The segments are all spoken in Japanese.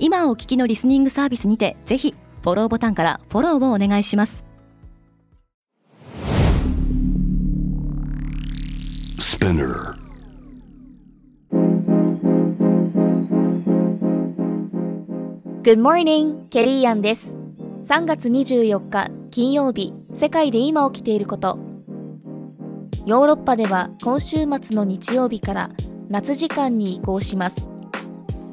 今お聞きのリスニングサービスにてぜひフォローボタンからフォローをお願いします Spinner. Good morning! ケリーアンです。3月24日金曜日、世界で今起きていること。ヨーロッパでは今週末の日曜日から夏時間に移行します。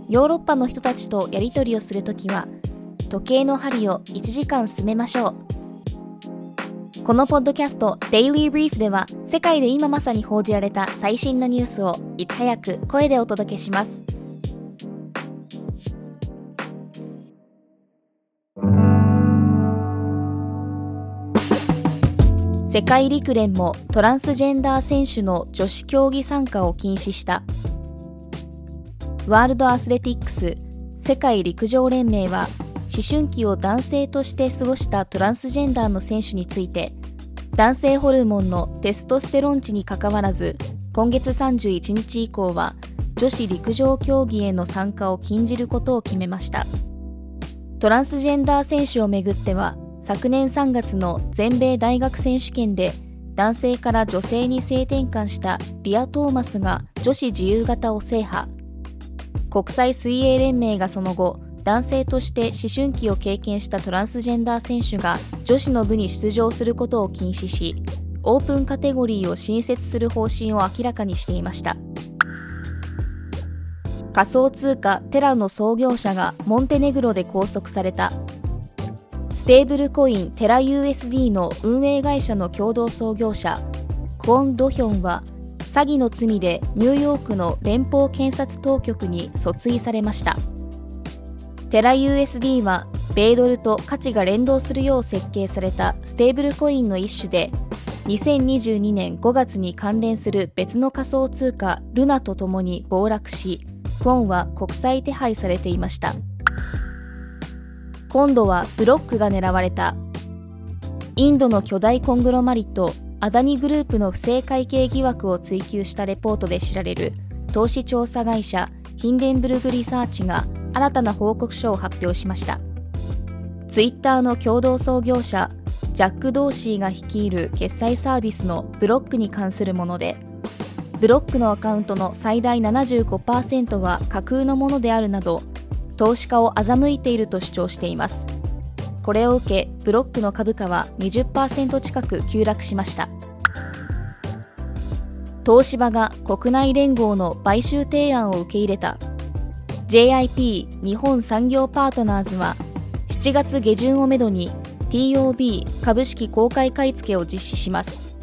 ヨーロッパの人たちとやり取りをするときは、時計の針を1時間進めましょう。このポッドキャスト Daily Brief では世界で今まさに報じられた最新のニュースをいち早く声でお届けします。世界陸連もトランスジェンダー選手の女子競技参加を禁止したワールドアスレティックス世界陸上連盟は思春期を男性として過ごしたトランスジェンダーの選手について男性ホルモンのテストステロン値にかかわらず今月31日以降は女子陸上競技への参加を禁じることを決めました。トランスジェンダー選手をめぐっては昨年3月の全米大学選手権で男性から女性に性転換したリア・トーマスが女子自由形を制覇。国際水泳連盟がその後男性として思春期を経験したトランスジェンダー選手が女子の部に出場することを禁止しオープンカテゴリーを新設する方針を明らかにしていました。仮想通貨テラの創業者がモンテネグロで拘束された。ステーブルコインテラ USD の運営会社の共同創業者クォン・ドヒョンは詐欺の罪でニューヨークの連邦検察当局に訴追されました。テラ USD は米ドルと価値が連動するよう設計されたステーブルコインの一種で2022年5月に関連する別の仮想通貨ルナとともに暴落しクォンは国際手配されていました。今度はブロックが狙われた。インドの巨大コングロマリットアダニグループの不正会計疑惑を追及したレポートで知られる投資調査会社ヒンデンブルグリサーチが新たな報告書を発表しました。ツイッターの共同創業者ジャック・ドーシーが率いる決済サービスのブロックに関するものでブロックのアカウントの最大75%は架空のものであるなど投資家を欺いていると主張しています。これを受けブロックの株価は20%近く急落しました。東芝が国内連合の買収提案を受け入れた。JIP 日本産業パートナーズは7月下旬をめどに TOB 株式公開買い付けを実施します。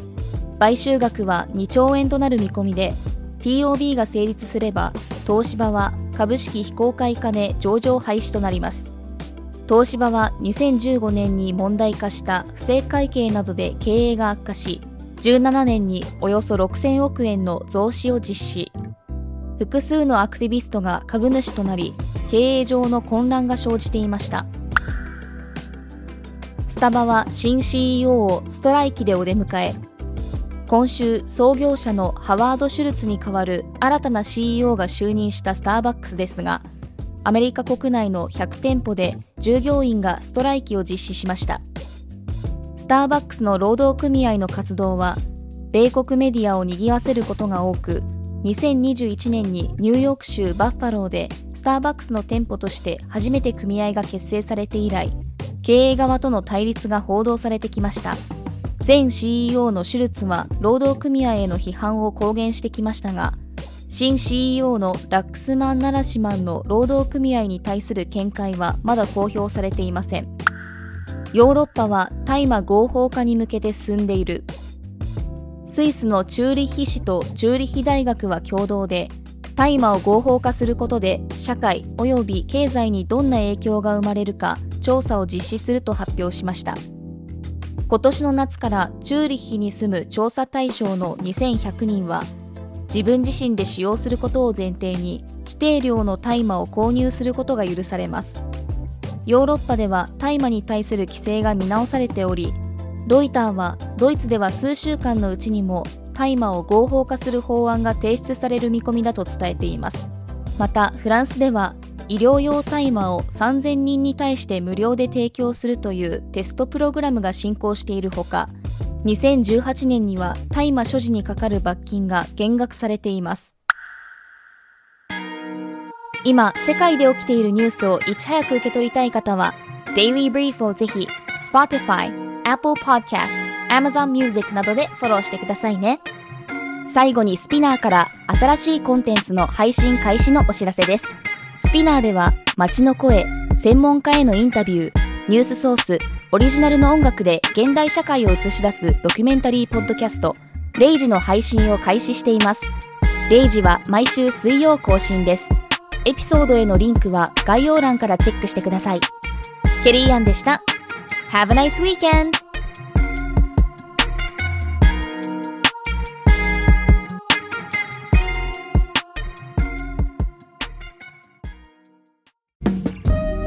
買収額は2兆円となる見込みで TOB が成立すれば東芝は株式非公開化で上場廃止となります。東芝は2015年に問題化した不正会計などで経営が悪化し17年におよそ6000億円の増資を実施。複数のアクティビストが株主となり経営上の混乱が生じていました。スタバは新 CEO をストライキでお出迎え。今週創業者のハワード・シュルツに代わる新たな CEO が就任したスターバックスですがアメリカ国内の100店舗で従業員がストライキを実施しました。スターバックスの労働組合の活動は米国メディアを賑わせることが多く2021年にニューヨーク州バッファローでスターバックスの店舗として初めて組合が結成されて以来経営側との対立が報道されてきました。前 CEO のシュルツは労働組合への批判を公言してきましたが新 CEO のラックスマン・ナラシマンの労働組合に対する見解はまだ公表されていません。ヨーロッパは大麻合法化に向けて進んでいる。スイスのチューリッヒ市とチューリッヒ大学は共同で大麻を合法化することで社会及び経済にどんな影響が生まれるか調査を実施すると発表しました。今年の夏からチューリッヒに住む調査対象の2100人は自分自身で使用することを前提に規定量の大麻を購入することが許されます。ヨーロッパでは大麻に対する規制が見直されておりロイターはドイツでは数週間のうちにも大麻を合法化する法案が提出される見込みだと伝えています。またフランスでは医療用大麻を3000人に対して無料で提供するというテストプログラムが進行しているほか2018年には大麻所持にかかる罰金が減額されています。今世界で起きているニュースをいち早く受け取りたい方は Daily Brief をぜひ Spotify、Apple Podcast、Amazon Music などでフォローしてくださいね。最後にスピナーから新しいコンテンツの配信開始のお知らせです。スピナーでは街の声、専門家へのインタビュー、ニュースソース、オリジナルの音楽で現代社会を映し出すドキュメンタリーポッドキャスト、レイジの配信を開始しています。レイジは毎週水曜更新です。エピソードへのリンクは概要欄からチェックしてください。ケリーアンでした。Have a nice weekend!